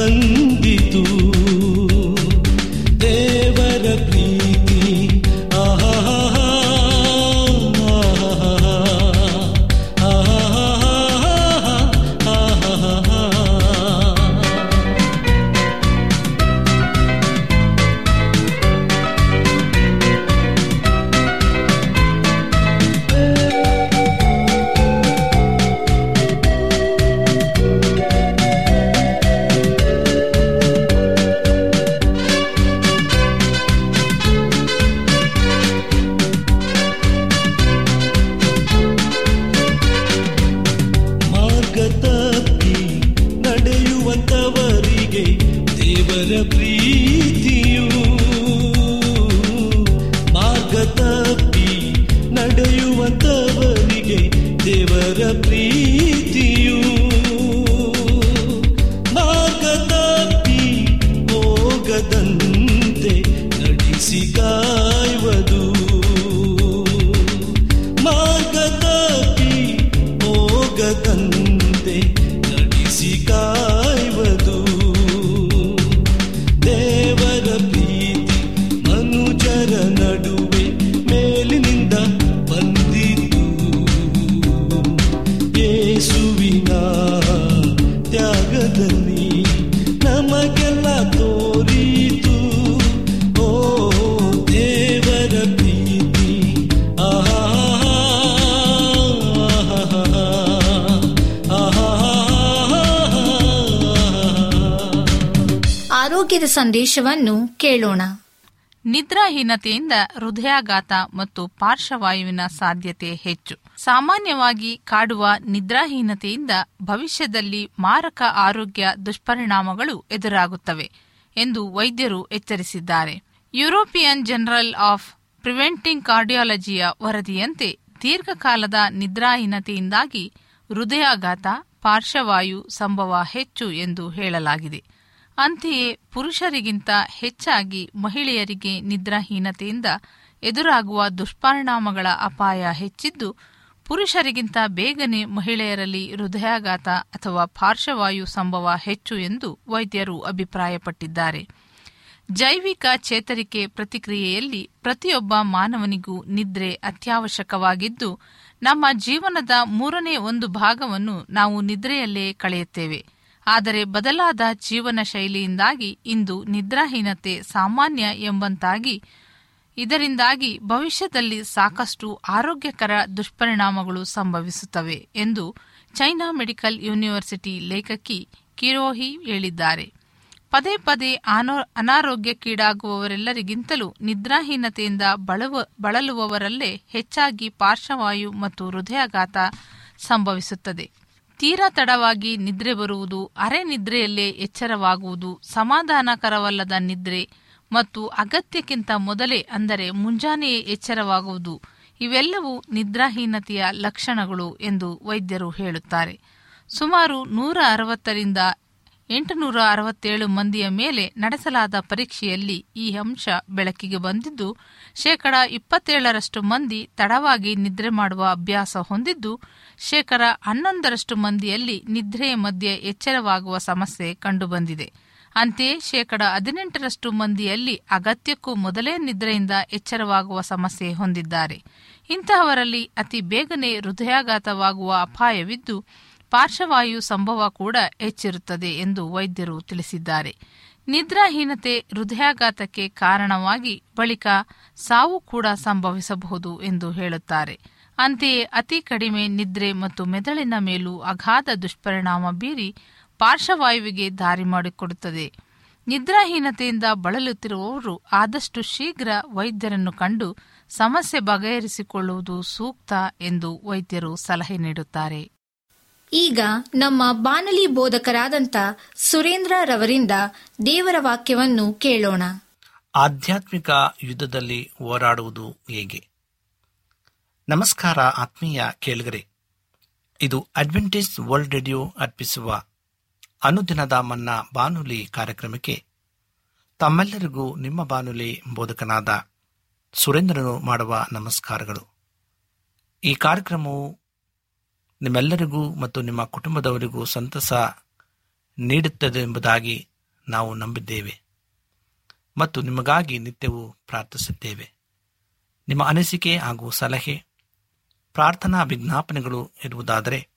ಬಂದಿತು. ಪ್ರೀತಿಯು ಆರೋಗ್ಯದ ಸಂದೇಶವನ್ನು ಕೇಳೋಣ. ನಿದ್ರಾಹೀನತೆಯಿಂದ ಹೃದಯಾಘಾತ ಮತ್ತು ಪಾರ್ಶ್ವವಾಯುವಿನ ಸಾಧ್ಯತೆ ಹೆಚ್ಚು. ಸಾಮಾನ್ಯವಾಗಿ ಕಾಡುವ ನಿದ್ರಾಹೀನತೆಯಿಂದ ಭವಿಷ್ಯದಲ್ಲಿ ಮಾರಕ ಆರೋಗ್ಯ ದುಷ್ಪರಿಣಾಮಗಳು ಎದುರಾಗುತ್ತವೆ ಎಂದು ವೈದ್ಯರು ಎಚ್ಚರಿಸಿದ್ದಾರೆ. ಯುರೋಪಿಯನ್ ಜನರಲ್ ಆಫ್ ಪ್ರಿವೆಂಟಿಂಗ್ ಕಾರ್ಡಿಯಾಲಜಿಯ ವರದಿಯಂತೆ ದೀರ್ಘಕಾಲದ ನಿದ್ರಾಹೀನತೆಯಿಂದಾಗಿ ಹೃದಯಾಘಾತ, ಪಾರ್ಶ್ವವಾಯು ಸಂಭವ ಹೆಚ್ಚು ಎಂದು ಹೇಳಲಾಗಿದೆ. ಅಂತೆಯೇ ಪುರುಷರಿಗಿಂತ ಹೆಚ್ಚಾಗಿ ಮಹಿಳೆಯರಿಗೆ ನಿದ್ರಾಹೀನತೆಯಿಂದ ಎದುರಾಗುವ ದುಷ್ಪರಿಣಾಮಗಳ ಅಪಾಯ ಹೆಚ್ಚಿದ್ದು, ಪುರುಷರಿಗಿಂತ ಬೇಗನೆ ಮಹಿಳೆಯರಲ್ಲಿ ಹೃದಯಾಘಾತ ಅಥವಾ ಪಾರ್ಶ್ವವಾಯು ಸಂಭವ ಹೆಚ್ಚು ಎಂದು ವೈದ್ಯರು ಅಭಿಪ್ರಾಯಪಟ್ಟಿದ್ದಾರೆ. ಜೈವಿಕ ಚೇತರಿಕೆ ಪ್ರತಿಕ್ರಿಯೆಯಲ್ಲಿ ಪ್ರತಿಯೊಬ್ಬ ಮಾನವನಿಗೂ ನಿದ್ರೆ ಅತ್ಯವಶ್ಯಕವಾಗಿದ್ದು, ನಮ್ಮ ಜೀವನದ ಮೂರನೇ ಒಂದು ಭಾಗವನ್ನು ನಾವು ನಿದ್ರೆಯಲ್ಲೇ ಕಳೆಯುತ್ತೇವೆ. ಆದರೆ ಬದಲಾದ ಜೀವನ ಶೈಲಿಯಿಂದಾಗಿ ಇಂದು ನಿದ್ರಾಹೀನತೆ ಸಾಮಾನ್ಯ ಎಂಬಂತಾಗಿ, ಇದರಿಂದಾಗಿ ಭವಿಷ್ಯದಲ್ಲಿ ಸಾಕಷ್ಟು ಆರೋಗ್ಯಕರ ದುಷ್ಪರಿಣಾಮಗಳು ಸಂಭವಿಸುತ್ತವೆ ಎಂದು ಚೈನಾ ಮೆಡಿಕಲ್ ಯೂನಿವರ್ಸಿಟಿ ಲೇಖಕಿ ಕಿರೋಹಿ ಹೇಳಿದ್ದಾರೆ. ಪದೇ ಪದೇ ಅನಾರೋಗ್ಯಕ್ಕೀಡಾಗುವವರೆಲ್ಲರಿಗಿಂತಲೂ ನಿದ್ರಾಹೀನತೆಯಿಂದ ಬಳವ, ಬಳಲುವವರಲ್ಲೇ ಹೆಚ್ಚಾಗಿ ಪಾರ್ಶ್ವವಾಯು ಮತ್ತು ಹೃದಯಾಘಾತ ಸಂಭವಿಸುತ್ತದೆ. ತೀರಾ ತಡವಾಗಿ ನಿದ್ರೆ ಬರುವುದು ಅರೆ ನಿದ್ರೆಯಲ್ಲೇ ಎಚ್ಚರವಾಗುವುದು ಸಮಾಧಾನಕರವಲ್ಲದ ನಿದ್ರೆ ಮತ್ತು ಅಗತ್ಯಕ್ಕಿಂತ ಮೊದಲೇ ಅಂದರೆ ಮುಂಜಾನೆಯೇ ಎಚ್ಚರವಾಗುವುದು. ಇವೆಲ್ಲವೂ ನಿದ್ರಾಹೀನತೆಯ ಲಕ್ಷಣಗಳು ಎಂದು ವೈದ್ಯರು ಹೇಳುತ್ತಾರೆ. ಸುಮಾರು ನೂರ ಅರವತ್ತರಿಂದ ಎಂಟುನೂರ ಅರವತ್ತೇಳು ಮಂದಿಯ ಮೇಲೆ ನಡೆಸಲಾದ ಪರೀಕ್ಷೆಯಲ್ಲಿ ಈ ಅಂಶ ಬೆಳಕಿಗೆ ಬಂದಿದ್ದು ಶೇಕಡ ಇಪ್ಪತ್ತೇಳರಷ್ಟು ಮಂದಿ ತಡವಾಗಿ ನಿದ್ರೆ ಮಾಡುವ ಅಭ್ಯಾಸ ಹೊಂದಿದ್ದು ಶೇಕಡ ಹನ್ನೊಂದರಷ್ಟು ಮಂದಿಯಲ್ಲಿ ನಿದ್ರೆಯ ಮಧ್ಯೆ ಎಚ್ಚರವಾಗುವ ಸಮಸ್ಯೆ ಕಂಡುಬಂದಿದೆ. ಅಂತೆಯೇ ಶೇಕಡ ಹದಿನೆಂಟರಷ್ಟು ಮಂದಿಯಲ್ಲಿ ಅಗತ್ಯಕ್ಕೂ ಮೊದಲೇ ನಿದ್ರೆಯಿಂದ ಎಚ್ಚರವಾಗುವ ಸಮಸ್ಯೆ ಹೊಂದಿದ್ದಾರೆ. ಇಂತಹವರಲ್ಲಿ ಅತಿ ಬೇಗನೆ ಹೃದಯಾಘಾತವಾಗುವ ಅಪಾಯವಿದ್ದು ಪಾರ್ಶ್ವವಾಯು ಸಂಭವ ಕೂಡ ಹೆಚ್ಚಿರುತ್ತದೆ ಎಂದು ವೈದ್ಯರು ತಿಳಿಸಿದ್ದಾರೆ. ನಿದ್ರಾಹೀನತೆ ಹೃದಯಾಘಾತಕ್ಕೆ ಕಾರಣವಾಗಿ ಬಳಿಕ ಸಾವು ಕೂಡ ಸಂಭವಿಸಬಹುದು ಎಂದು ಹೇಳುತ್ತಾರೆ. ಅಂತೆಯೇ ಅತಿ ಕಡಿಮೆ ನಿದ್ರೆ ಮತ್ತು ಮೆದುಳಿನ ಮೇಲೂ ಅಗಾಧ ದುಷ್ಪರಿಣಾಮ ಬೀರಿ ಪಾರ್ಶ್ವವಾಯುವಿಗೆ ದಾರಿ ಮಾಡಿಕೊಡುತ್ತದೆ. ನಿದ್ರಾಹೀನತೆಯಿಂದ ಬಳಲುತ್ತಿರುವವರು ಆದಷ್ಟು ಶೀಘ್ರ ವೈದ್ಯರನ್ನು ಕಂಡು ಸಮಸ್ಯೆ ಬಗೆಹರಿಸಿಕೊಳ್ಳುವುದು ಸೂಕ್ತ ಎಂದು ವೈದ್ಯರು ಸಲಹೆ ನೀಡುತ್ತಾರೆ. ಈಗ ನಮ್ಮ ಬಾನಲಿ ಬೋಧಕರಾದಂಥ ಸುರೇಂದ್ರ ರವರಿಂದ ದೇವರ ವಾಕ್ಯವನ್ನು ಕೇಳೋಣ. ಆಧ್ಯಾತ್ಮಿಕ ಯುದ್ಧದಲ್ಲಿ ಹೋರಾಡುವುದು ಹೇಗೆ? ನಮಸ್ಕಾರ ಆತ್ಮೀಯ ಕೇಳುಗರೆ. ಇದು ಅಡ್ವೆಂಟೇಜ್ ವರ್ಲ್ಡ್ ರೇಡಿಯೋ ಅರ್ಪಿಸುವ ಅನುದಿನದ ಮನ್ನ ಬಾನುಲಿ ಕಾರ್ಯಕ್ರಮಕ್ಕೆ ತಮ್ಮೆಲ್ಲರಿಗೂ ನಿಮ್ಮ ಬಾನುಲಿ ಬೋಧಕನಾದ ಸುರೇಂದ್ರನು ಮಾಡುವ ನಮಸ್ಕಾರಗಳು. ಈ ಕಾರ್ಯಕ್ರಮವು ನಿಮ್ಮೆಲ್ಲರಿಗೂ ಮತ್ತು ನಿಮ್ಮ ಕುಟುಂಬದವರಿಗೂ ಸಂತಸ ನೀಡುತ್ತದೆ ಎಂಬುದಾಗಿ ನಾವು ನಂಬಿದ್ದೇವೆ ಮತ್ತು ನಿಮಗಾಗಿ ನಿತ್ಯವೂ ಪ್ರಾರ್ಥಿಸುತ್ತೇವೆ. ನಿಮ್ಮ ಅನಿಸಿಕೆ ಹಾಗೂ ಸಲಹೆ, ಪ್ರಾರ್ಥನಾ ವಿಜ್ಞಾಪನೆಗಳು ಇರುವುದಾದರೆ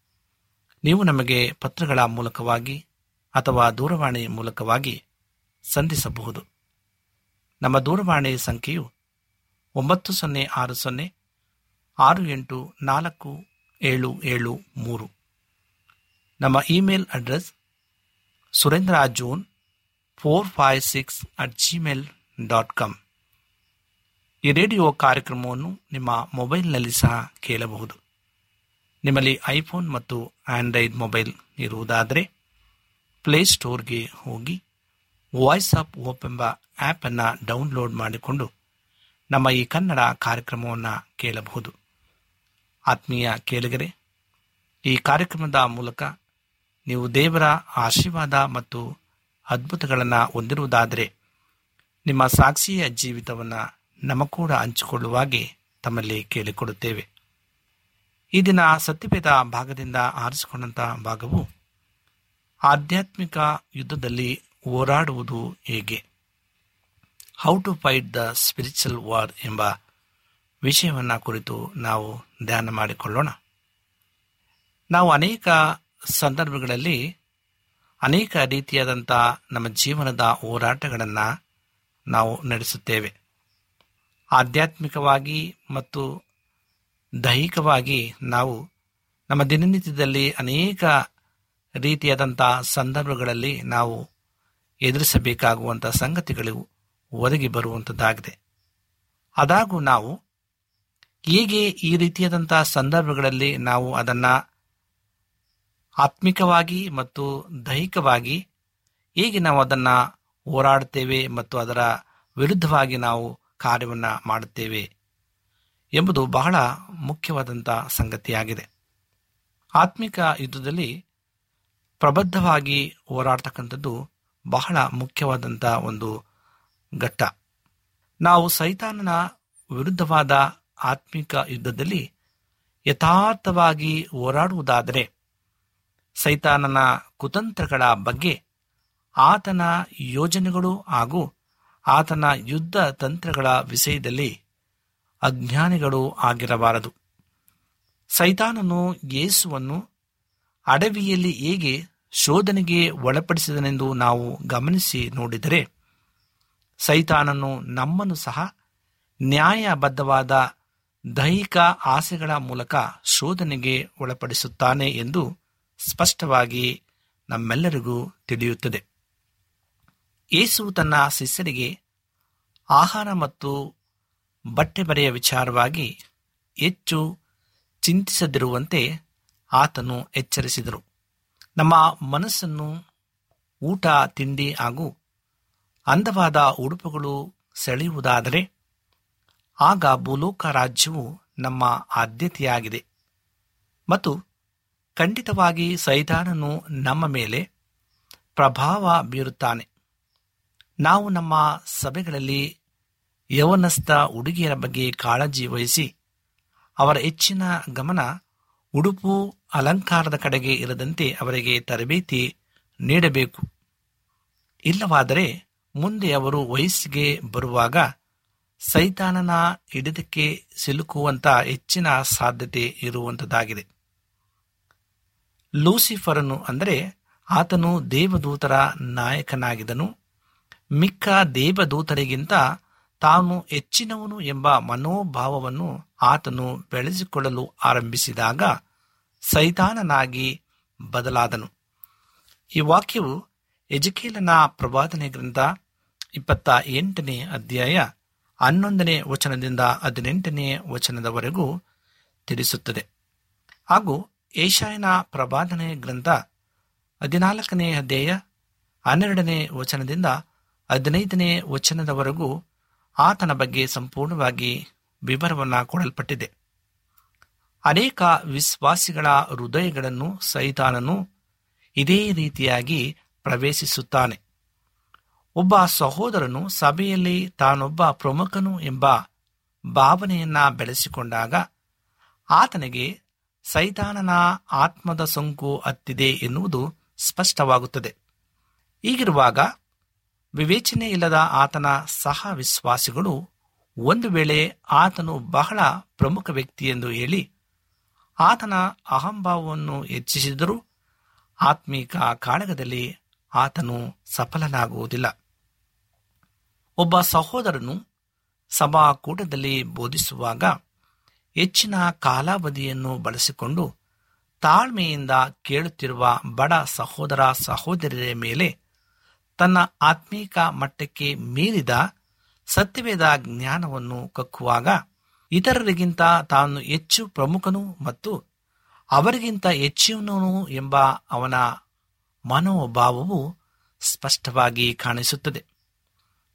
ನೀವು ನಮಗೆ ಪತ್ರಗಳ ಮೂಲಕವಾಗಿ ಅಥವಾ ದೂರವಾಣಿ ಮೂಲಕವಾಗಿ ಸಂಧಿಸಬಹುದು. ನಮ್ಮ ದೂರವಾಣಿ ಸಂಖ್ಯೆಯು ಒಂಬತ್ತು ಸೊನ್ನೆ ಆರು ಸೊನ್ನೆ ಆರು ಎಂಟು ನಾಲ್ಕು ಏಳು ಏಳು ಮೂರು. ನಮ್ಮ email address Surendra John four five six at Gmail dot com ಈ ರೇಡಿಯೋ ಕಾರ್ಯಕ್ರಮವನ್ನು ನಿಮ್ಮ ಮೊಬೈಲ್ನಲ್ಲಿ ಸಹ ಕೇಳಬಹುದು. ನಿಮ್ಮಲ್ಲಿ ಐಫೋನ್ ಮತ್ತು ಆಂಡ್ರಾಯ್ಡ್ ಮೊಬೈಲ್ ಇರುವುದಾದರೆ ಪ್ಲೇಸ್ಟೋರ್ಗೆ ಹೋಗಿ ವಾಯ್ಸ್ ಆಫ್ ಓಪ್ ಎಂಬ ಆ್ಯಪನ್ನು ಡೌನ್ಲೋಡ್ ಮಾಡಿಕೊಂಡು ನಮ್ಮ ಈ ಕನ್ನಡ ಕಾರ್ಯಕ್ರಮವನ್ನು ಕೇಳಬಹುದು. ಆತ್ಮೀಯ ಕೇಳಿಗರೆ, ಈ ಕಾರ್ಯಕ್ರಮದ ಮೂಲಕ ನೀವು ದೇವರ ಆಶೀರ್ವಾದ ಮತ್ತು ಅದ್ಭುತಗಳನ್ನು ಹೊಂದಿರುವುದಾದರೆ ನಿಮ್ಮ ಸಾಕ್ಷಿಯ ಜೀವಿತವನ್ನು ನಮ್ಮ ಕೂಡ ಹಂಚಿಕೊಳ್ಳುವಾಗೆ ತಮ್ಮಲ್ಲಿ ಕೇಳಿಕೊಡುತ್ತೇವೆ. ಈ ದಿನ ಸತ್ಯವೇದ ಭಾಗದಿಂದ ಆರಿಸಿಕೊಂಡಂಥ ಭಾಗವು ಆಧ್ಯಾತ್ಮಿಕ ಯುದ್ಧದಲ್ಲಿ ಹೋರಾಡುವುದು ಹೇಗೆ? How to fight the spiritual war ಎಂಬ ವಿಷಯವನ್ನು ಕುರಿತು ನಾವು ಧ್ಯಾನ ಮಾಡಿಕೊಳ್ಳೋಣ. ನಾವು ಅನೇಕ ಸಂದರ್ಭಗಳಲ್ಲಿ ಅನೇಕ ರೀತಿಯಾದಂಥ ನಮ್ಮ ಜೀವನದ ಹೋರಾಟಗಳನ್ನು ನಾವು ನಡೆಸುತ್ತೇವೆ. ಆಧ್ಯಾತ್ಮಿಕವಾಗಿ ಮತ್ತು ದೈಹಿಕವಾಗಿ ನಾವು ನಮ್ಮ ದಿನನಿತ್ಯದಲ್ಲಿ ಅನೇಕ ರೀತಿಯಾದಂಥ ಸಂದರ್ಭಗಳಲ್ಲಿ ನಾವು ಎದುರಿಸಬೇಕಾಗುವಂಥ ಸಂಗತಿಗಳು ಒದಗಿ ಬರುವಂಥದ್ದಾಗಿದೆ ಅದಾಗೂ ನಾವು ಹೇಗೆ ಈ ರೀತಿಯಾದಂಥ ಸಂದರ್ಭಗಳಲ್ಲಿ ನಾವು ಅದನ್ನು ಆತ್ಮಿಕವಾಗಿ ಮತ್ತು ದೈಹಿಕವಾಗಿ ಹೇಗೆ ನಾವು ಅದನ್ನು ಹೋರಾಡುತ್ತೇವೆ ಮತ್ತು ಅದರ ವಿರುದ್ಧವಾಗಿ ನಾವು ಕಾರ್ಯವನ್ನು ಮಾಡುತ್ತೇವೆ ಎಂಬುದು ಬಹಳ ಮುಖ್ಯವಾದಂಥ ಸಂಗತಿಯಾಗಿದೆ. ಆತ್ಮಿಕ ಯುದ್ಧದಲ್ಲಿ ಪ್ರಬದ್ಧವಾಗಿ ಹೋರಾಡ್ತಕ್ಕಂಥದ್ದು ಬಹಳ ಮುಖ್ಯವಾದಂಥ ಒಂದು ಘಟ್ಟ. ನಾವು ಸೈತಾನನ ವಿರುದ್ಧವಾದ ಆತ್ಮಿಕ ಯುದ್ಧದಲ್ಲಿ ಯಥಾರ್ಥವಾಗಿ ಹೋರಾಡುವುದಾದರೆ ಸೈತಾನನ ಕುತಂತ್ರಗಳ ಬಗ್ಗೆ ಆತನ ಯೋಜನೆಗಳು ಹಾಗೂ ಆತನ ಯುದ್ಧ ತಂತ್ರಗಳ ವಿಷಯದಲ್ಲಿ ಅಜ್ಞಾನಿಗಳು ಆಗಿರಬಾರದು. ಸೈತಾನನು ಯೇಸುವನ್ನು ಅಡವಿಯಲ್ಲಿ ಹೇಗೆ ಶೋಧನೆಗೆ ಒಳಪಡಿಸಿದನೆಂದು ನಾವು ಗಮನಿಸಿ ನೋಡಿದರೆ, ಸೈತಾನನು ನಮ್ಮನ್ನು ಸಹ ನ್ಯಾಯಬದ್ಧವಾದ ದೈಹಿಕ ಆಸೆಗಳ ಮೂಲಕ ಶೋಧನೆಗೆ ಒಳಪಡಿಸುತ್ತಾನೆ ಎಂದು ಸ್ಪಷ್ಟವಾಗಿ ನಮ್ಮೆಲ್ಲರಿಗೂ ತಿಳಿಯುತ್ತದೆ. ಯೇಸು ತನ್ನ ಶಿಷ್ಯರಿಗೆ ಆಹಾರ ಮತ್ತು ಬಟ್ಟೆ ಬರೆಯ ವಿಚಾರವಾಗಿ ಹೆಚ್ಚು ಚಿಂತಿಸದಿರುವಂತೆ ಆತನು ಎಚ್ಚರಿಸಿದರು. ನಮ್ಮ ಮನಸ್ಸನ್ನು ಊಟ, ತಿಂಡಿ ಹಾಗೂ ಅಂದವಾದ ಉಡುಪುಗಳು ಸೆಳೆಯುವುದಾದರೆ ಆಗ ಭೂಲೋಕ ರಾಜ್ಯವು ನಮ್ಮ ಆದ್ಯತೆಯಾಗಿದೆ. ಮತ್ತು ಖಂಡಿತವಾಗಿ ಸೈತಾನನು ನಮ್ಮ ಮೇಲೆ ಪ್ರಭಾವ ಬೀರುತ್ತಾನೆ. ನಾವು ನಮ್ಮ ಸಭೆಗಳಲ್ಲಿ ಯವನಸ್ಥ ಹುಡುಗಿಯರ ಬಗ್ಗೆ ಕಾಳಜಿ ವಹಿಸಿ ಅವರ ಹೆಚ್ಚಿನ ಗಮನ ಉಡುಪು ಅಲಂಕಾರದ ಕಡೆಗೆ ಇರದಂತೆ ಅವರಿಗೆ ತರಬೇತಿ ನೀಡಬೇಕು. ಇಲ್ಲವಾದರೆ ಮುಂದೆ ಅವರು ವಯಸ್ಸಿಗೆ ಬರುವಾಗ ಸೈತಾನನ ಹಿಡಿದಕ್ಕೆ ಸಿಲುಕುವಂತ ಹೆಚ್ಚಿನ ಸಾಧ್ಯತೆ ಇರುವಂತದಾಗಿದೆ ಲೂಸಿಫರನು ಅಂದರೆ ಆತನು ದೇವದೂತರ ನಾಯಕನಾಗಿದನು ಮಿಕ್ಕ ದೇವದೂತರಿಗಿಂತ ತಾನು ಹೆಚ್ಚಿನವನು ಎಂಬ ಮನೋಭಾವವನ್ನು ಆತನು ಬೆಳೆಸಿಕೊಳ್ಳಲು ಆರಂಭಿಸಿದಾಗ ಸೈತಾನನಾಗಿ ಬದಲಾದನು. ಈ ವಾಕ್ಯವು ಎಜಕೇಲನ ಪ್ರವಾದನೆ ಗ್ರಂಥ ಇಪ್ಪತ್ತ ಎಂಟನೇ ಅಧ್ಯಾಯ ಹನ್ನೊಂದನೇ ವಚನದಿಂದ ಹದಿನೆಂಟನೇ ವಚನದವರೆಗೂ ತಿಳಿಸುತ್ತದೆ. ಹಾಗೂ ಏಷಾಯನ ಪ್ರಬಾಧನೆ ಗ್ರಂಥ ಹದಿನಾಲ್ಕನೇ ಅಧ್ಯಾಯ ಹನ್ನೆರಡನೇ ವಚನದಿಂದ ಹದಿನೈದನೇ ವಚನದವರೆಗೂ ಆತನ ಬಗ್ಗೆ ಸಂಪೂರ್ಣವಾಗಿ ವಿವರವನ್ನು ಕೊಡಲ್ಪಟ್ಟಿದೆ. ಅನೇಕ ವಿಶ್ವಾಸಿಗಳ ಹೃದಯಗಳನ್ನು ಸೈತಾನನು ಇದೇ ರೀತಿಯಾಗಿ ಪ್ರವೇಶಿಸುತ್ತಾನೆ. ಒಬ್ಬ ಸಹೋದರನು ಸಭೆಯಲ್ಲಿ ತಾನೊಬ್ಬ ಪ್ರಮುಖನು ಎಂಬ ಭಾವನೆಯನ್ನ ಬೆಳೆಸಿಕೊಂಡಾಗ ಆತನಿಗೆ ಸೈತಾನನ ಆತ್ಮದ ಸೋಂಕು ಹತ್ತಿದೆ ಎನ್ನುವುದು ಸ್ಪಷ್ಟವಾಗುತ್ತದೆ. ಹೀಗಿರುವಾಗ ವಿವೇಚನೆ ಇಲ್ಲದ ಆತನ ಸಹ ವಿಶ್ವಾಸಿಗಳು ಒಂದು ವೇಳೆ ಆತನು ಬಹಳ ಪ್ರಮುಖ ವ್ಯಕ್ತಿ ಎಂದು ಹೇಳಿ ಆತನ ಅಹಂಭಾವವನ್ನು ಹೆಚ್ಚಿಸಿದರೂ ಆತ್ಮೀಕ ಕಾಳಗದಲ್ಲಿ ಆತನು ಸಫಲನಾಗುವುದಿಲ್ಲ. ಒಬ್ಬ ಸಹೋದರನು ಸಭಾಕೂಟದಲ್ಲಿ ಬೋಧಿಸುವಾಗ ಹೆಚ್ಚಿನ ಕಾಲಾವಧಿಯನ್ನು ಬಳಸಿಕೊಂಡು ತಾಳ್ಮೆಯಿಂದ ಕೇಳುತ್ತಿರುವ ಬಡ ಸಹೋದರ ಸಹೋದರಿಯ ಮೇಲೆ ತನ್ನ ಆತ್ಮೀಕ ಮಟ್ಟಕ್ಕೆ ಮೀರಿದ ಸತ್ಯವೇದ ಜ್ಞಾನವನ್ನು ಕಕ್ಕುವಾಗ ಇತರರಿಗಿಂತ ತಾನು ಹೆಚ್ಚು ಪ್ರಮುಖನು ಮತ್ತು ಅವರಿಗಿಂತ ಹೆಚ್ಚಿನವನು ಎಂಬ ಅವನ ಮನೋಭಾವವು ಸ್ಪಷ್ಟವಾಗಿ ಕಾಣಿಸುತ್ತದೆ.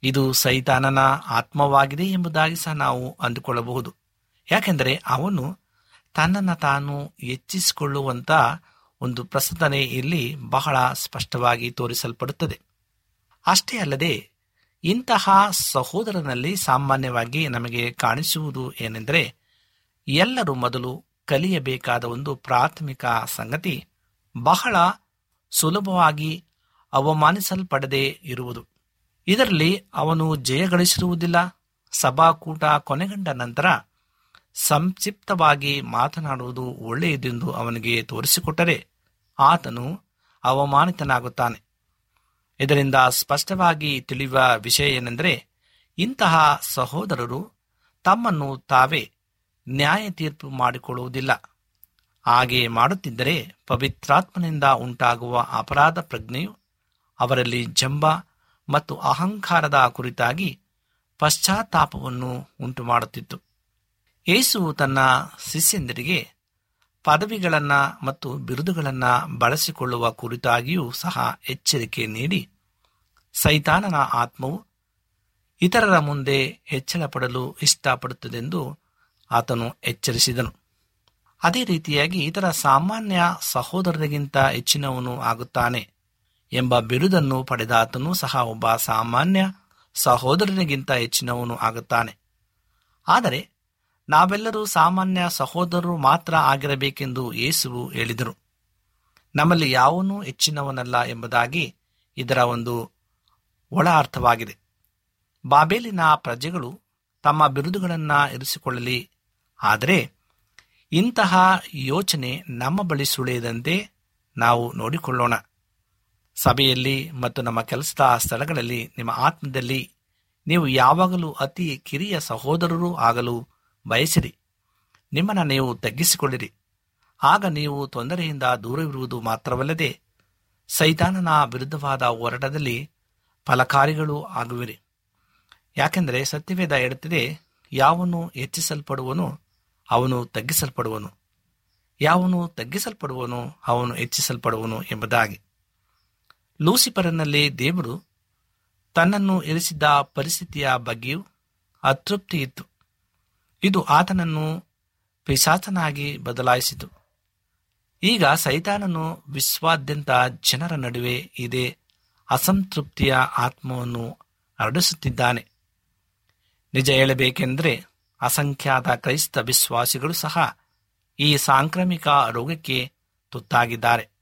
ಇದು ಸೈತಾನನ ಆತ್ಮವಾಗಿದೆ ಎಂಬುದಾಗಿ ಸಹ ನಾವು ಅಂದುಕೊಳ್ಳಬಹುದು. ಯಾಕೆಂದರೆ ಅವನು ತನ್ನನ್ನು ತಾನು ಹೆಚ್ಚಿಸಿಕೊಳ್ಳುವಂಥ ಒಂದು ಪ್ರಸ್ತುತನೆ ಇಲ್ಲಿ ಬಹಳ ಸ್ಪಷ್ಟವಾಗಿ ತೋರಿಸಲ್ಪಡುತ್ತದೆ. ಅಷ್ಟೇ ಅಲ್ಲದೆ, ಇಂತಹ ಸಹೋದರನಲ್ಲಿ ಸಾಮಾನ್ಯವಾಗಿ ನಮಗೆ ಕಾಣಿಸುವುದು ಏನೆಂದರೆ, ಎಲ್ಲರೂ ಮೊದಲು ಕಲಿಯಬೇಕಾದ ಒಂದು ಪ್ರಾಥಮಿಕ ಸಂಗತಿ ಬಹಳ ಸುಲಭವಾಗಿ ಅವಮಾನಿಸಲ್ಪಡದೆ ಇರುವುದು. ಇದರಲ್ಲಿ ಅವನು ಜಯಗಳಿಸಿರುವುದಿಲ್ಲ ಸಭಾಕೂಟ ಕೊನೆಗೊಂಡ ನಂತರ ಸಂಕ್ಷಿಪ್ತವಾಗಿ ಮಾತನಾಡುವುದು ಒಳ್ಳೆಯದೆಂದು ಅವನಿಗೆ ತೋರಿಸಿಕೊಟ್ಟರೆ ಆತನು ಅವಮಾನಿತನಾಗುತ್ತಾನೆ. ಇದರಿಂದ ಸ್ಪಷ್ಟವಾಗಿ ತಿಳಿಯುವ ವಿಷಯ ಏನೆಂದರೆ, ಇಂತಹ ಸಹೋದರರು ತಮ್ಮನ್ನು ತಾವೇ ನ್ಯಾಯ ತೀರ್ಪು ಮಾಡಿಕೊಳ್ಳುವುದಿಲ್ಲ. ಹಾಗೆ ಮಾಡುತ್ತಿದ್ದರೆ ಪವಿತ್ರಾತ್ಮನಿಂದ ಉಂಟಾಗುವ ಅಪರಾಧ ಪ್ರಜ್ಞೆಯು ಅವರಲ್ಲಿ ಜಂಬ ಮತ್ತು ಅಹಂಕಾರದ ಕುರಿತಾಗಿ ಪಶ್ಚಾತ್ತಾಪವನ್ನು ಉಂಟುಮಾಡುತ್ತಿತ್ತು. ಯೇಸು ತನ್ನ ಶಿಷ್ಯಂದರಿಗೆ ಪದವಿಗಳನ್ನು ಮತ್ತು ಬಿರುದುಗಳನ್ನು ಬಳಸಿಕೊಳ್ಳುವ ಕುರಿತಾಗಿಯೂ ಸಹ ಎಚ್ಚರಿಕೆ ನೀಡಿ, ಸೈತಾನನ ಆತ್ಮವು ಇತರರ ಮುಂದೆ ಹೆಚ್ಚಳ ಪಡಲು ಇಷ್ಟಪಡುತ್ತದೆಂದು ಆತನು ಎಚ್ಚರಿಸಿದನು. ಅದೇ ರೀತಿಯಾಗಿ ಇತರ ಸಾಮಾನ್ಯ ಸಹೋದರರಿಗಿಂತ ಹೆಚ್ಚಿನವನು ಆಗುತ್ತಾನೆ. ಎಂಬ ಬಿರುದನ್ನು ಪಡೆದಾತನೂ ಸಹ ಒಬ್ಬ ಸಾಮಾನ್ಯ ಸಹೋದರನಿಗಿಂತ ಹೆಚ್ಚಿನವನು ಆಗುತ್ತಾನೆ. ಆದರೆ ನಾವೆಲ್ಲರೂ ಸಾಮಾನ್ಯ ಸಹೋದರರು ಮಾತ್ರ ಆಗಿರಬೇಕೆಂದು ಯೇಸುವು ಹೇಳಿದರು. ನಮ್ಮಲ್ಲಿ ಯಾವನೂ ಹೆಚ್ಚಿನವನಲ್ಲ ಎಂಬುದಾಗಿ ಇದರ ಒಂದು ಒಳ ಅರ್ಥವಾಗಿದೆ. ಬಾಬೇಲಿನ ಪ್ರಜೆಗಳು ತಮ್ಮ ಬಿರುದುಗಳನ್ನು ಇರಿಸಿಕೊಳ್ಳಲಿ, ಆದರೆ ಇಂತಹ ಯೋಚನೆ ನಮ್ಮ ಬಳಿ ಸುಳಿಯದಂತೆ ನಾವು ನೋಡಿಕೊಳ್ಳೋಣ. ಸಭೆಯಲ್ಲಿ ಮತ್ತು ನಮ್ಮ ಕೆಲಸದ ಸ್ಥಳಗಳಲ್ಲಿ, ನಿಮ್ಮ ಆತ್ಮದಲ್ಲಿ ನೀವು ಯಾವಾಗಲೂ ಅತಿ ಕಿರಿಯ ಸಹೋದರರೂ ಆಗಲು ಬಯಸಿರಿ. ನಿಮ್ಮನ್ನು ನೀವು ತಗ್ಗಿಸಿಕೊಳ್ಳಿರಿ. ಆಗ ನೀವು ತೊಂದರೆಯಿಂದ ದೂರವಿರುವುದು ಮಾತ್ರವಲ್ಲದೆ, ಸೈತಾನನ ವಿರುದ್ಧವಾದ ಹೋರಾಟದಲ್ಲಿ ಫಲಕಾರಿಗಳು ಆಗುವಿರಿ. ಯಾಕೆಂದರೆ ಸತ್ಯವೇದ ಹೇಳುತ್ತದೆ, ಯಾವನು ಹೆಚ್ಚಿಸಲ್ಪಡುವನು, ಅವನು ತಗ್ಗಿಸಲ್ಪಡುವನು. ಯಾವನು ತಗ್ಗಿಸಲ್ಪಡುವನು, ಅವನು ಹೆಚ್ಚಿಸಲ್ಪಡುವನು ಎಂಬುದಾಗಿ. ಲೂಸಿಫರನಲ್ಲಿ ದೇವರು ತನ್ನನ್ನು ಇರಿಸಿದ್ದ ಪರಿಸ್ಥಿತಿಯ ಬಗ್ಗೆಯೂ ಅತೃಪ್ತಿ ಇತ್ತು. ಇದು ಆತನನ್ನು ಪಿಶಾಚನಾಗಿ ಬದಲಾಯಿಸಿತು. ಈಗ ಸೈತಾನನು ವಿಶ್ವಾದ್ಯಂತ ಜನರ ನಡುವೆ ಇದೇ ಅಸಂತೃಪ್ತಿಯ ಆತ್ಮವನ್ನು ಹರಡಿಸುತ್ತಿದ್ದಾನೆ. ನಿಜ ಹೇಳಬೇಕೆಂದರೆ ಅಸಂಖ್ಯಾತ ಕ್ರೈಸ್ತ ವಿಶ್ವಾಸಿಗಳು ಸಹ ಈ ಸಾಂಕ್ರಾಮಿಕ ರೋಗಕ್ಕೆ ತುತ್ತಾಗಿದ್ದಾರೆ.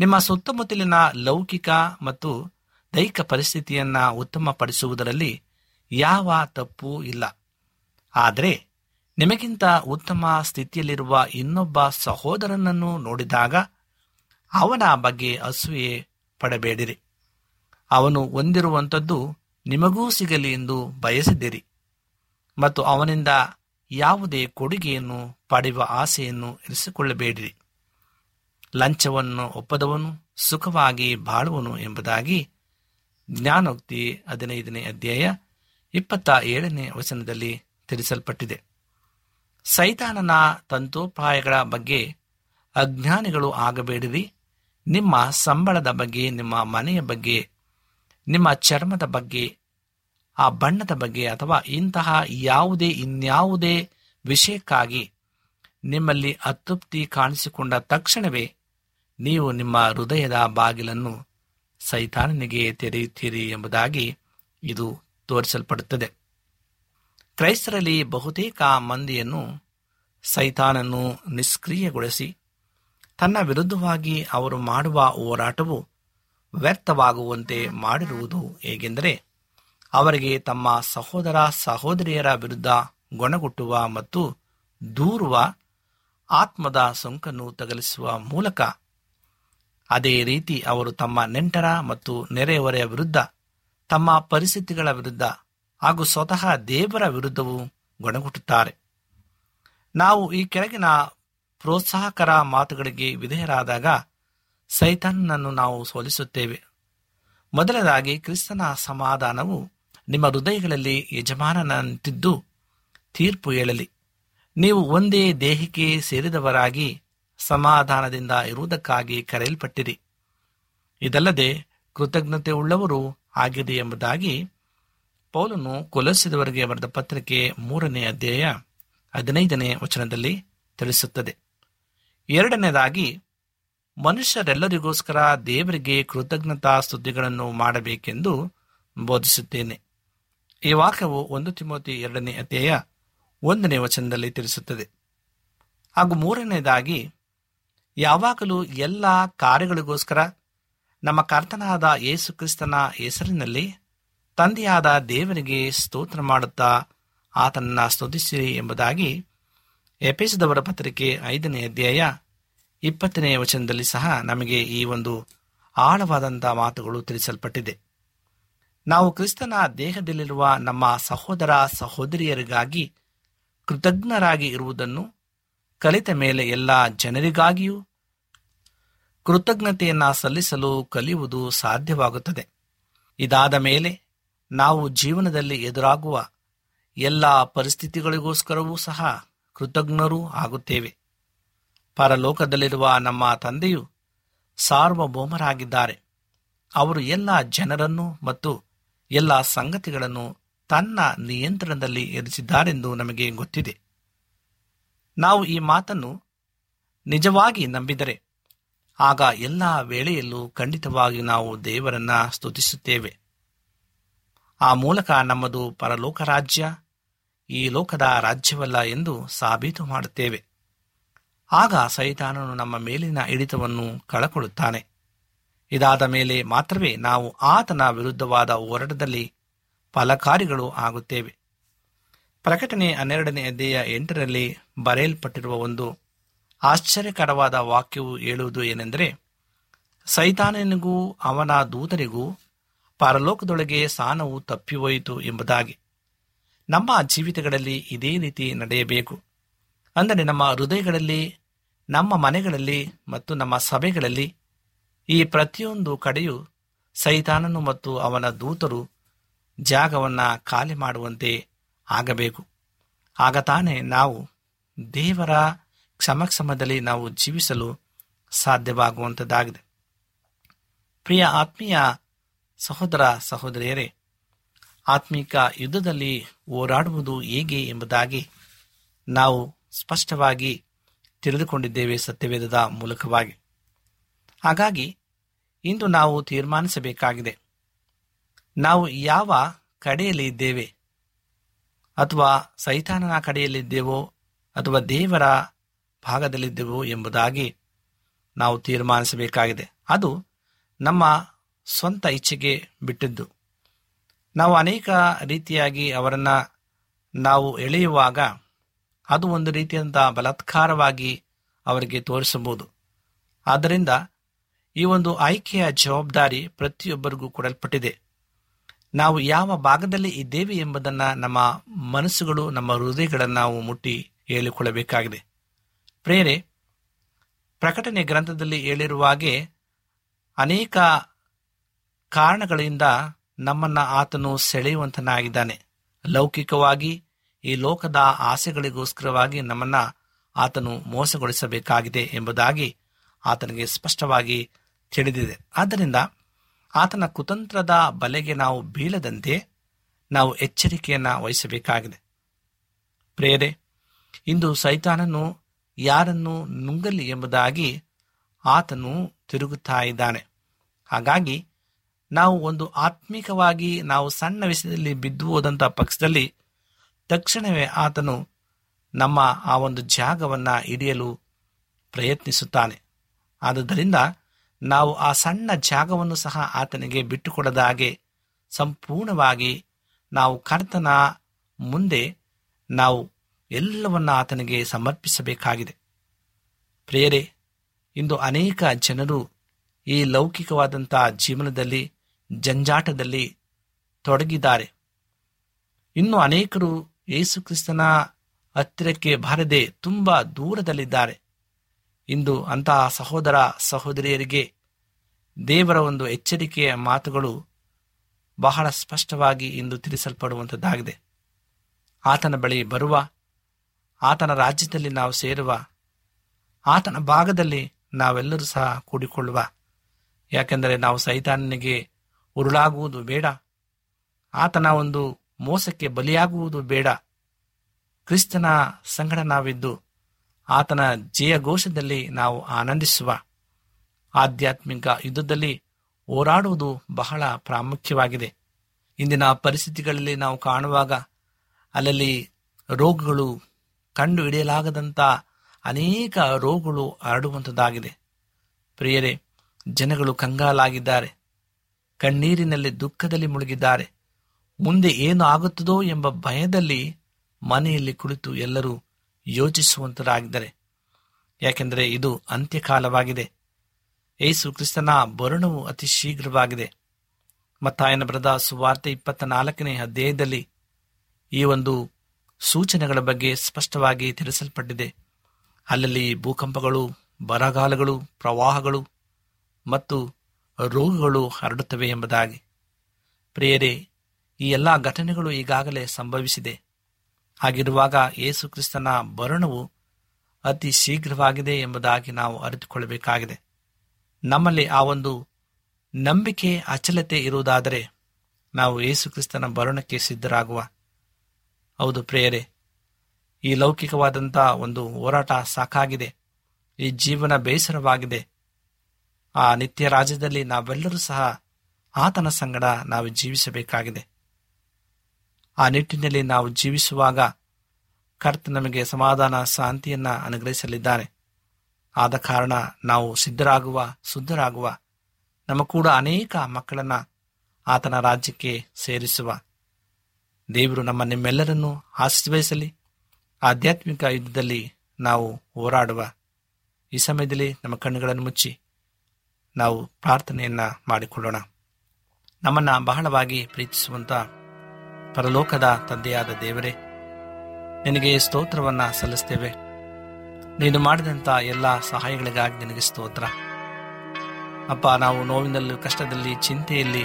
ನಿಮ್ಮ ಸುತ್ತಮುತ್ತಲಿನ ಲೌಕಿಕ ಮತ್ತು ದೈಹಿಕ ಪರಿಸ್ಥಿತಿಯನ್ನು ಉತ್ತಮಪಡಿಸುವುದರಲ್ಲಿ ಯಾವ ತಪ್ಪು ಇಲ್ಲ. ಆದರೆ ನಿಮಗಿಂತ ಉತ್ತಮ ಸ್ಥಿತಿಯಲ್ಲಿರುವ ಇನ್ನೊಬ್ಬ ಸಹೋದರನನ್ನು ನೋಡಿದಾಗ ಅವನ ಬಗ್ಗೆ ಅಸೂಯೆ ಪಡಬೇಡಿರಿ. ಅವನು ಹೊಂದಿರುವಂಥದ್ದು ನಿಮಗೂ ಸಿಗಲಿ ಎಂದು ಬಯಸಿದಿರಿ. ಮತ್ತು ಅವನಿಂದ ಯಾವುದೇ ಕೊಡುಗೆಯನ್ನು ಪಡೆಯುವ ಆಸೆಯನ್ನು ಇರಿಸಿಕೊಳ್ಳಬೇಡಿರಿ. ಲಂಚವನ್ನು ಒಪ್ಪದವನು, ಸುಖವಾಗಿ ಬಾಳುವನು ಎಂಬುದಾಗಿ ಜ್ಞಾನೋಕ್ತಿ ಹದಿನೈದನೇ ಅಧ್ಯಾಯ ಇಪ್ಪತ್ತ ಏಳನೇ ವಚನದಲ್ಲಿ ತಿಳಿಸಲ್ಪಟ್ಟಿದೆ. ಸೈತಾನನ ತಂತೋಪಾಯಗಳ ಬಗ್ಗೆ ಅಜ್ಞಾನಿಗಳು ಆಗಬೇಡಿರಿ. ನಿಮ್ಮ ಸಂಬಳದ ಬಗ್ಗೆ, ನಿಮ್ಮ ಮನೆಯ ಬಗ್ಗೆ, ನಿಮ್ಮ ಚರ್ಮದ ಬಗ್ಗೆ, ಆ ಬಣ್ಣದ ಬಗ್ಗೆ ಅಥವಾ ಇಂತಹ ಯಾವುದೇ ಇನ್ಯಾವುದೇ ವಿಷಯಕ್ಕಾಗಿ ನಿಮ್ಮಲ್ಲಿ ಅತೃಪ್ತಿ ಕಾಣಿಸಿಕೊಂಡ ತಕ್ಷಣವೇ ನೀವು ನಿಮ್ಮ ಹೃದಯದ ಬಾಗಿಲನ್ನು ಸೈತಾನನಿಗೆ ತೆರೆಯುತ್ತೀರಿ ಎಂಬುದಾಗಿ ಇದು ತೋರಿಸಲ್ಪಡುತ್ತದೆ. ಕ್ರೈಸ್ತರಲ್ಲಿ ಬಹುತೇಕ ಮಂದಿಯನ್ನು ಸೈತಾನನ್ನು ನಿಷ್ಕ್ರಿಯಗೊಳಿಸಿ, ತನ್ನ ವಿರುದ್ಧವಾಗಿ ಅವರು ಮಾಡುವ ಹೋರಾಟವು ವ್ಯರ್ಥವಾಗುವಂತೆ ಮಾಡಿರುವುದು ಹೇಗೆಂದರೆ, ಅವರಿಗೆ ತಮ್ಮ ಸಹೋದರ ಸಹೋದರಿಯರ ವಿರುದ್ಧ ಗೊಣಗುಟ್ಟುವ ಮತ್ತು ದೂರುವ ಆತ್ಮದ ಸೋಂಕನ್ನು ತಗಲಿಸುವ ಮೂಲಕ ಅದೇ ರೀತಿ ಅವರು ತಮ್ಮ ನೆಂಟರ ಮತ್ತು ನೆರೆಹೊರೆಯ ವಿರುದ್ಧ, ತಮ್ಮ ಪರಿಸ್ಥಿತಿಗಳ ವಿರುದ್ಧ ಹಾಗೂ ಸ್ವತಃ ದೇವರ ವಿರುದ್ಧವೂ ಗೊಣಗುಟ್ಟುತ್ತಾರೆ. ನಾವು ಈ ಕೆಳಗಿನ ಪ್ರೋತ್ಸಾಹಕರ ಮಾತುಗಳಿಗೆ ವಿಧೇಯರಾದಾಗ ಸೈತಾನನನ್ನು ನಾವು ಸೋಲಿಸುತ್ತೇವೆ. ಮೊದಲದಾಗಿ ಕ್ರಿಸ್ತನ ಸಮಾಧಾನವು ನಿಮ್ಮ ಹೃದಯಗಳಲ್ಲಿ ಯಜಮಾನನಂತಿದ್ದು ತೀರ್ಪು ಹೇಳಲಿ. ನೀವು ಒಂದೇ ದೇಹಕ್ಕೆ ಸೇರಿದವರಾಗಿ ಸಮಾಧಾನದಿಂದ ಇರುವುದಕ್ಕಾಗಿ ಕರೆಯಲ್ಪಟ್ಟಿರಿ. ಇದಲ್ಲದೆ ಕೃತಜ್ಞತೆ ಉಳ್ಳವರು ಆಗಿದೆ ಎಂಬುದಾಗಿ ಪೌಲನು ಕೊಲಸಿದವರಿಗೆ ಬರೆದ ಪತ್ರಿಕೆ ಮೂರನೇ ಅಧ್ಯಾಯ ಹದಿನೈದನೇ ವಚನದಲ್ಲಿ ತಿಳಿಸುತ್ತದೆ. ಎರಡನೇದಾಗಿ, ಮನುಷ್ಯರೆಲ್ಲರಿಗೋಸ್ಕರ ದೇವರಿಗೆ ಕೃತಜ್ಞತಾ ಸ್ತುತಿಗಳನ್ನು ಮಾಡಬೇಕೆಂದು ಬೋಧಿಸುತ್ತೇನೆ. ಈ ವಾಕ್ಯವು ಒಂದು ತಿಮೋತಿ ಎರಡನೇ ಅಧ್ಯಾಯ ಒಂದನೇ ವಚನದಲ್ಲಿ ತಿಳಿಸುತ್ತದೆ. ಹಾಗೂ ಮೂರನೇದಾಗಿ ಯಾವಾಗಲೂ ಎಲ್ಲ ಕಾರ್ಯಗಳಿಗೋಸ್ಕರ ನಮ್ಮ ಕರ್ತನಾದ ಯೇಸು ಕ್ರಿಸ್ತನ ಹೆಸರಿನಲ್ಲಿ ತಂದೆಯಾದ ದೇವರಿಗೆ ಸ್ತೋತ್ರ ಮಾಡುತ್ತಾ ಆತನನ್ನ ಸ್ತುತಿಸಿರಿ ಎಂಬುದಾಗಿ ಎಪಿಸದವರ ಪತ್ರಿಕೆ ಐದನೇ ಅಧ್ಯಾಯ ಇಪ್ಪತ್ತನೇ ವಚನದಲ್ಲಿ ಸಹ ನಮಗೆ ಈ ಒಂದು ಆಳವಾದಂಥ ಮಾತುಗಳು ತಿಳಿಸಲ್ಪಟ್ಟಿದೆ. ನಾವು ಕ್ರಿಸ್ತನ ದೇಹದಲ್ಲಿರುವ ನಮ್ಮ ಸಹೋದರ ಸಹೋದರಿಯರಿಗಾಗಿ ಕೃತಜ್ಞರಾಗಿ ಇರುವುದನ್ನು ಕಲಿತ ಮೇಲೆ ಎಲ್ಲ ಜನರಿಗಾಗಿಯೂ ಕೃತಜ್ಞತೆಯನ್ನ ಸಲ್ಲಿಸಲು ಕಲಿಯುವುದು ಸಾಧ್ಯವಾಗುತ್ತದೆ. ಇದಾದ ಮೇಲೆ ನಾವು ಜೀವನದಲ್ಲಿ ಎದುರಾಗುವ ಎಲ್ಲ ಪರಿಸ್ಥಿತಿಗಳಿಗೋಸ್ಕರವೂ ಸಹ ಕೃತಜ್ಞರೂ ಆಗುತ್ತೇವೆ. ಪರಲೋಕದಲ್ಲಿರುವ ನಮ್ಮ ತಂದೆಯು ಸಾರ್ವಭೌಮರಾಗಿದ್ದಾರೆ. ಅವರು ಎಲ್ಲ ಜನರನ್ನು ಮತ್ತು ಎಲ್ಲ ಸಂಗತಿಗಳನ್ನು ತನ್ನ ನಿಯಂತ್ರಣದಲ್ಲಿ ಇರಿಸಿದ್ದಾರೆಂದು ನಮಗೆ ಗೊತ್ತಿದೆ. ನಾವು ಈ ಮಾತನ್ನು ನಿಜವಾಗಿ ನಂಬಿದರೆ ಆಗ ಎಲ್ಲ ವೇಳೆಯಲ್ಲೂ ಖಂಡಿತವಾಗಿ ನಾವು ದೇವರನ್ನ ಸ್ತುತಿಸುತ್ತೇವೆ. ಆ ಮೂಲಕ ನಮ್ಮದು ಪರಲೋಕ ರಾಜ್ಯ ಈ ಲೋಕದ ರಾಜ್ಯವಲ್ಲ ಎಂದು ಸಾಬೀತು ಮಾಡುತ್ತೇವೆ. ಆಗ ಸೈತಾನನು ನಮ್ಮ ಮೇಲಿನ ಹಿಡಿತವನ್ನು ಕಳಕೊಳ್ಳುತ್ತಾನೆ ಇದಾದ ಮೇಲೆ ಮಾತ್ರವೇ ನಾವು ಆತನ ವಿರುದ್ಧವಾದ ಹೋರಾಟದಲ್ಲಿ ಫಲಕಾರಿಗಳು ಆಗುತ್ತೇವೆ. ಪ್ರಕಟಣೆ ಹನ್ನೆರಡನೇ ಅಧ್ಯಾಯ ಎಂಟರಲ್ಲಿ ಬರೆಯಲ್ಪಟ್ಟಿರುವ ಒಂದು ಆಶ್ಚರ್ಯಕರವಾದ ವಾಕ್ಯವು ಹೇಳುವುದು ಏನೆಂದರೆ, ಸೈತಾನನಿಗೂ ಅವನ ದೂತರಿಗೂ ಪರಲೋಕದೊಳಗೆ ಸ್ಥಾನವು ತಪ್ಪಿಹೋಯಿತು ಎಂಬುದಾಗಿ. ನಮ್ಮ ಜೀವಿತಗಳಲ್ಲಿ ಇದೇ ರೀತಿ ನಡೆಯಬೇಕು. ಅಂದರೆ ನಮ್ಮ ಹೃದಯಗಳಲ್ಲಿ, ನಮ್ಮ ಮನೆಗಳಲ್ಲಿ ಮತ್ತು ನಮ್ಮ ಸಭೆಗಳಲ್ಲಿ ಈ ಪ್ರತಿಯೊಂದು ಕಡೆಯೂ ಸೈತಾನನು ಮತ್ತು ಅವನ ದೂತರು ಜಾಗವನ್ನು ಖಾಲಿ ಮಾಡುವಂತೆ ಆಗಬೇಕು. ಆಗ ತಾನೇ ನಾವು ದೇವರ ಕ್ಷಮಕ್ಷಮದಲ್ಲಿ ನಾವು ಜೀವಿಸಲು ಸಾಧ್ಯವಾಗುವಂಥದ್ದಾಗಿದೆ ಪ್ರಿಯ ಆತ್ಮೀಯ ಸಹೋದರ ಸಹೋದರಿಯರೇ, ಆತ್ಮಿಕ ಯುದ್ಧದಲ್ಲಿ ಹೋರಾಡುವುದು ಹೇಗೆ ಎಂಬುದಾಗಿ ನಾವು ಸ್ಪಷ್ಟವಾಗಿ ತಿಳಿದುಕೊಂಡಿದ್ದೇವೆ ಸತ್ಯವೇದದ ಮೂಲಕವಾಗಿ. ಹಾಗಾಗಿ ಇಂದು ನಾವು ತೀರ್ಮಾನಿಸಬೇಕಾಗಿದೆ. ನಾವು ಯಾವ ಕಡೆಯಲ್ಲಿ ಇದ್ದೇವೆ? ಅಥವಾ ಸೈತಾನನ ಕಡೆಯಲ್ಲಿದ್ದೇವೋ ಅಥವಾ ದೇವರ ಭಾಗದಲ್ಲಿದ್ದೆವೋ ಎಂಬುದಾಗಿ ನಾವು ತೀರ್ಮಾನಿಸಬೇಕಾಗಿದೆ. ಅದು ನಮ್ಮ ಸ್ವಂತ ಇಚ್ಛೆಗೆ ಬಿಟ್ಟಿದ್ದು. ನಾವು ಅನೇಕ ರೀತಿಯಾಗಿ ಅವರನ್ನು ನಾವು ಎಳೆಯುವಾಗ ಅದು ಒಂದು ರೀತಿಯಂಥ ಬಲಾತ್ಕಾರವಾಗಿ ಅವರಿಗೆ ತೋರಿಸಬಹುದು. ಆದ್ದರಿಂದ ಈ ಒಂದು ಆಯ್ಕೆಯ ಜವಾಬ್ದಾರಿ ಪ್ರತಿಯೊಬ್ಬರಿಗೂ ಕೊಡಲ್ಪಟ್ಟಿದೆ. ನಾವು ಯಾವ ಭಾಗದಲ್ಲಿ ಇದ್ದೇವೆ ಎಂಬುದನ್ನು ನಮ್ಮ ಮನಸ್ಸುಗಳು, ನಮ್ಮ ಹೃದಯಗಳನ್ನು ನಾವು ಮುಟ್ಟಿ ಹೇಳಿಕೊಳ್ಳಬೇಕಾಗಿದೆ. ಪ್ರೇರೆ, ಪ್ರಕಟಣೆ ಗ್ರಂಥದಲ್ಲಿ ಹೇಳಿರುವ ಹಾಗೆ ಅನೇಕ ಕಾರಣಗಳಿಂದ ನಮ್ಮನ್ನ ಆತನು ಸೆಳೆಯುವಂತನಾಗಿದ್ದಾನೆ. ಲೌಕಿಕವಾಗಿ, ಈ ಲೋಕದ ಆಸೆಗಳಿಗೋಸ್ಕರವಾಗಿ ನಮ್ಮನ್ನ ಆತನು ಮೋಸಗೊಳಿಸಬೇಕಾಗಿದೆ ಎಂಬುದಾಗಿ ಆತನಿಗೆ ಸ್ಪಷ್ಟವಾಗಿ ತಿಳಿದಿದೆ. ಆದ್ದರಿಂದ ಆತನ ಕುತಂತ್ರದ ಬಲೆಗೆ ನಾವು ಬೀಳದಂತೆ ನಾವು ಎಚ್ಚರಿಕೆಯನ್ನು ವಹಿಸಬೇಕಾಗಿದೆ. ಪ್ರೇರೆ, ಇಂದು ಸೈತಾನನು ಯಾರನ್ನು ನುಂಗಲಿ ಎಂಬುದಾಗಿ ಆತನು ತಿರುಗುತ್ತಾ ಇದ್ದಾನೆ. ಹಾಗಾಗಿ ನಾವು ಒಂದು ಆತ್ಮಿಕವಾಗಿ ನಾವು ಸಣ್ಣ ವಿಷಯದಲ್ಲಿ ಬಿದ್ದು ಹೋದಂಥ ಪಕ್ಷದಲ್ಲಿ ತಕ್ಷಣವೇ ಆತನು ನಮ್ಮ ಆ ಒಂದು ಜಾಗವನ್ನು ಹಿಡಿಯಲು ಪ್ರಯತ್ನಿಸುತ್ತಾನೆ. ಆದುದರಿಂದ ನಾವು ಆ ಸಣ್ಣ ಜಾಗವನ್ನು ಸಹ ಆತನಿಗೆ ಬಿಟ್ಟುಕೊಡದ ಹಾಗೆ ಸಂಪೂರ್ಣವಾಗಿ ನಾವು ಕರ್ತನ ಮುಂದೆ ನಾವು ಎಲ್ಲವನ್ನ ಆತನಿಗೆ ಸಮರ್ಪಿಸಬೇಕಾಗಿದೆ. ಪ್ರೇರೆ ಇಂದು ಅನೇಕ ಜನರು ಈ ಲೌಕಿಕವಾದಂಥ ಜೀವನದಲ್ಲಿ, ಜಂಜಾಟದಲ್ಲಿ ತೊಡಗಿದ್ದಾರೆ. ಇನ್ನು ಅನೇಕರು ಯೇಸುಕ್ರಿಸ್ತನ ಹತ್ತಿರಕ್ಕೆ ಬಾರದೆ ತುಂಬ ದೂರದಲ್ಲಿದ್ದಾರೆ. ಇಂದು ಅಂತಹ ಸಹೋದರ ಸಹೋದರಿಯರಿಗೆ ದೇವರ ಒಂದು ಎಚ್ಚರಿಕೆಯ ಮಾತುಗಳು ಬಹಳ ಸ್ಪಷ್ಟವಾಗಿ ಇಂದು ತಿಳಿಸಲ್ಪಡುವಂಥದ್ದಾಗಿದೆ. ಆತನ ಬಳಿ ಬರುವ ಆತನ ರಾಜ್ಯದಲ್ಲಿ ನಾವು ಸೇರುವ ಆತನ ಭಾಗದಲ್ಲಿ ನಾವೆಲ್ಲರೂ ಸಹ ಕೂಡಿಕೊಳ್ಳುವ. ಯಾಕೆಂದರೆ ನಾವು ಸೈತಾನನಿಗೆ ಉರುಳಾಗುವುದು ಬೇಡ. ಆತನ ಒಂದು ಮೋಸಕ್ಕೆ ಬಲಿಯಾಗುವುದು ಬೇಡ. ಕ್ರಿಸ್ತನ ಸಂಗಡ ನಾವಿದ್ದು ಆತನ ಜಯ ಘೋಷದಲ್ಲಿ ನಾವು ಆನಂದಿಸುವ. ಆಧ್ಯಾತ್ಮಿಕ ಯುದ್ಧದಲ್ಲಿ ಹೋರಾಡುವುದು ಬಹಳ ಪ್ರಾಮುಖ್ಯವಾಗಿದೆ. ಇಂದಿನ ಪರಿಸ್ಥಿತಿಗಳಲ್ಲಿ ನಾವು ಕಾಣುವಾಗ ಅಲ್ಲಲ್ಲಿ ರೋಗಗಳು ಕಂಡು ಹಿಡಿಯಲಾಗದಂಥ ಅನೇಕ ರೋಗಗಳು ಹರಡುವಂಥದ್ದಾಗಿದೆ ಪ್ರಿಯರೇ, ಜನಗಳು ಕಂಗಾಲಾಗಿದ್ದಾರೆ. ಕಣ್ಣೀರಿನಲ್ಲಿ ದುಃಖದಲ್ಲಿ ಮುಳುಗಿದ್ದಾರೆ. ಮುಂದೆ ಏನು ಆಗುತ್ತದೋ ಎಂಬ ಭಯದಲ್ಲಿ ಮನೆಯಲ್ಲಿ ಕುಳಿತು ಎಲ್ಲರೂ ಯೋಚಿಸುವಂತರಾಗಿದ್ದಾರೆ. ಯಾಕೆಂದರೆ ಇದು ಅಂತ್ಯಕಾಲವಾಗಿದೆ. ಏಸು ಕ್ರಿಸ್ತನ ಬರುಣವು ಅತಿ ಶೀಘ್ರವಾಗಿದೆ. ಮತ್ತಾಯನ ಬರೆದ ಸುವಾರ್ತೆ ಇಪ್ಪತ್ತ ನಾಲ್ಕನೇ ಅಧ್ಯಾಯದಲ್ಲಿ ಈ ಒಂದು ಸೂಚನೆಗಳ ಬಗ್ಗೆ ಸ್ಪಷ್ಟವಾಗಿ ತಿಳಿಸಲ್ಪಟ್ಟಿದೆ. ಅಲ್ಲಲ್ಲಿ ಭೂಕಂಪಗಳು, ಬರಗಾಲಗಳು, ಪ್ರವಾಹಗಳು ಮತ್ತು ರೋಗಗಳು ಹರಡುತ್ತವೆ ಎಂಬುದಾಗಿ. ಪ್ರಿಯರೇ, ಈ ಎಲ್ಲ ಘಟನೆಗಳು ಈಗಾಗಲೇ ಸಂಭವಿಸಿದೆ. ಹಾಗಿರುವಾಗ ಯೇಸು ಕ್ರಿಸ್ತನ ಬರಣವು ಅತಿ ಶೀಘ್ರವಾಗಿದೆ ಎಂಬುದಾಗಿ ನಾವು ಅರಿತುಕೊಳ್ಳಬೇಕಾಗಿದೆ. ನಮ್ಮಲ್ಲಿ ಆ ಒಂದು ನಂಬಿಕೆ, ಅಚಲತೆ ಇರುವುದಾದರೆ ನಾವು ಯೇಸು ಕ್ರಿಸ್ತನ ಬರಣಕ್ಕೆ ಸಿದ್ಧರಾಗುವ ಹೌದು ಪ್ರೇಯರೆ, ಈ ಲೌಕಿಕವಾದಂಥ ಒಂದು ಹೋರಾಟ ಸಾಕಾಗಿದೆ. ಈ ಜೀವನ ಬೇಸರವಾಗಿದೆ. ಆ ನಿತ್ಯ ರಾಜ್ಯದಲ್ಲಿ ನಾವೆಲ್ಲರೂ ಸಹ ಆತನ ಸಂಗಡ ನಾವು ಜೀವಿಸಬೇಕಾಗಿದೆ. ಆ ನಿಟ್ಟಿನಲ್ಲಿ ನಾವು ಜೀವಿಸುವಾಗ ಕರ್ತ ನಮಗೆ ಸಮಾಧಾನ, ಶಾಂತಿಯನ್ನ ಅನುಗ್ರಹಿಸಲಿದ್ದಾನೆ ಆದ ಕಾರಣ ನಾವು ಸಿದ್ಧರಾಗುವ, ಶುದ್ಧರಾಗುವ, ನಮ್ಮ ಕೂಡ ಅನೇಕ ಮಕ್ಕಳನ್ನ ಆತನ ರಾಜ್ಯಕ್ಕೆ ಸೇರಿಸುವ. ದೇವರು ನಮ್ಮ ನಿಮ್ಮೆಲ್ಲರನ್ನು ಆಶೀರ್ವಹಿಸಲಿ ಆಧ್ಯಾತ್ಮಿಕ ಯುದ್ಧದಲ್ಲಿ ನಾವು ಹೋರಾಡುವ ಈ ಸಮಯದಲ್ಲಿ ನಮ್ಮ ಕಣ್ಣುಗಳನ್ನು ಮುಚ್ಚಿ ನಾವು ಪ್ರಾರ್ಥನೆಯನ್ನ ಮಾಡಿಕೊಳ್ಳೋಣ. ನಮ್ಮನ್ನು ಬಹಳವಾಗಿ ಪ್ರೀತಿಸುವಂತ ಪರಲೋಕದ ತಂದೆಯಾದ ದೇವರೇ, ನಿನಗೆ ಸ್ತೋತ್ರವನ್ನ ಸಲ್ಲಿಸ್ತೇವೆ. ನೀನು ಮಾಡಿದಂಥ ಎಲ್ಲ ಸಹಾಯಗಳಿಗಾಗಿ ನಿನಗೆ ಸ್ತೋತ್ರ. ಅಪ್ಪ, ನಾವು ನೋವಿನಲ್ಲೂ ಕಷ್ಟದಲ್ಲಿ ಚಿಂತೆಯಲ್ಲಿ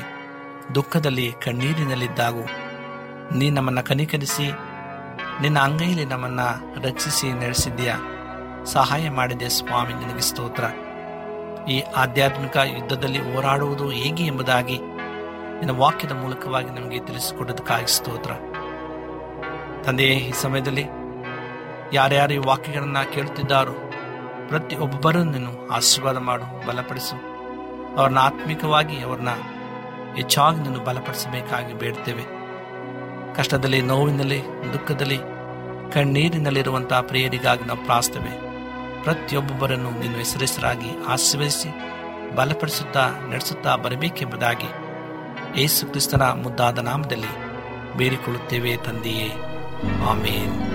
ದುಃಖದಲ್ಲಿ ಕಣ್ಣೀರಿನಲ್ಲಿದ್ದಾಗೂ ನೀ ನಮ್ಮನ್ನು ಕನಿಕರಿಸಿ, ನಿನ್ನ ಅಂಗೈಯಲ್ಲಿ ನಮ್ಮನ್ನ ರಕ್ಷಿಸಿ ನಡೆಸಿದ್ದೀಯಾ? ಸಹಾಯ ಮಾಡಿದೆ ಸ್ವಾಮಿ, ನಿನಗೆ ಸ್ತೋತ್ರ. ಈ ಆಧ್ಯಾತ್ಮಿಕ ಯುದ್ಧದಲ್ಲಿ ಹೋರಾಡುವುದು ಹೇಗೆ ಎಂಬುದಾಗಿ ನಿನ್ನ ವಾಕ್ಯದ ಮೂಲಕವಾಗಿ ನಮಗೆ ತಿಳಿಸಿಕೊಡೋದಕ್ಕಾಗಿ ಸ್ತೋತ್ರ. ತಂದೆಯೇ, ಈ ಸಮಯದಲ್ಲಿ ಯಾರ್ಯಾರು ಈ ವಾಕ್ಯಗಳನ್ನ ಕೇಳುತ್ತಿದ್ದಾರೋ, ಪ್ರತಿಯೊಬ್ಬರೂ ನೀನು ಆಶೀರ್ವಾದ ಮಾಡು, ಬಲಪಡಿಸು. ಅವ್ರನ್ನ ಆತ್ಮಿಕವಾಗಿ, ಅವ್ರನ್ನ ಹೆಚ್ಚಾಗಿ ನೀನು ಬಲಪಡಿಸಬೇಕಾಗಿ ಬೇಡ್ತೇವೆ. ಕಷ್ಟದಲ್ಲಿ, ನೋವಿನಲ್ಲಿ, ದುಃಖದಲ್ಲಿ, ಕಣ್ಣೀರಿನಲ್ಲಿರುವಂತಹ ಪ್ರಿಯರಿಗಾಗಿ ನಾವು ಪ್ರಾರ್ಥವೆ ಪ್ರತಿಯೊಬ್ಬೊಬ್ಬರನ್ನು ನೀನು ಹೆಸರೆಸರಾಗಿ ಆಶೀರ್ವದಿಸಿ, ಬಲಪಡಿಸುತ್ತಾ, ನಡೆಸುತ್ತಾ ಬರಬೇಕೆಂಬುದಾಗಿ ಯೇಸು ಕ್ರಿಸ್ತನ ಮುದ್ದಾದ ನಾಮದಲ್ಲಿ ಬೇರಿಕೊಳ್ಳುತ್ತೇವೆ ತಂದೆಯೇ. ಆಮೇನ್.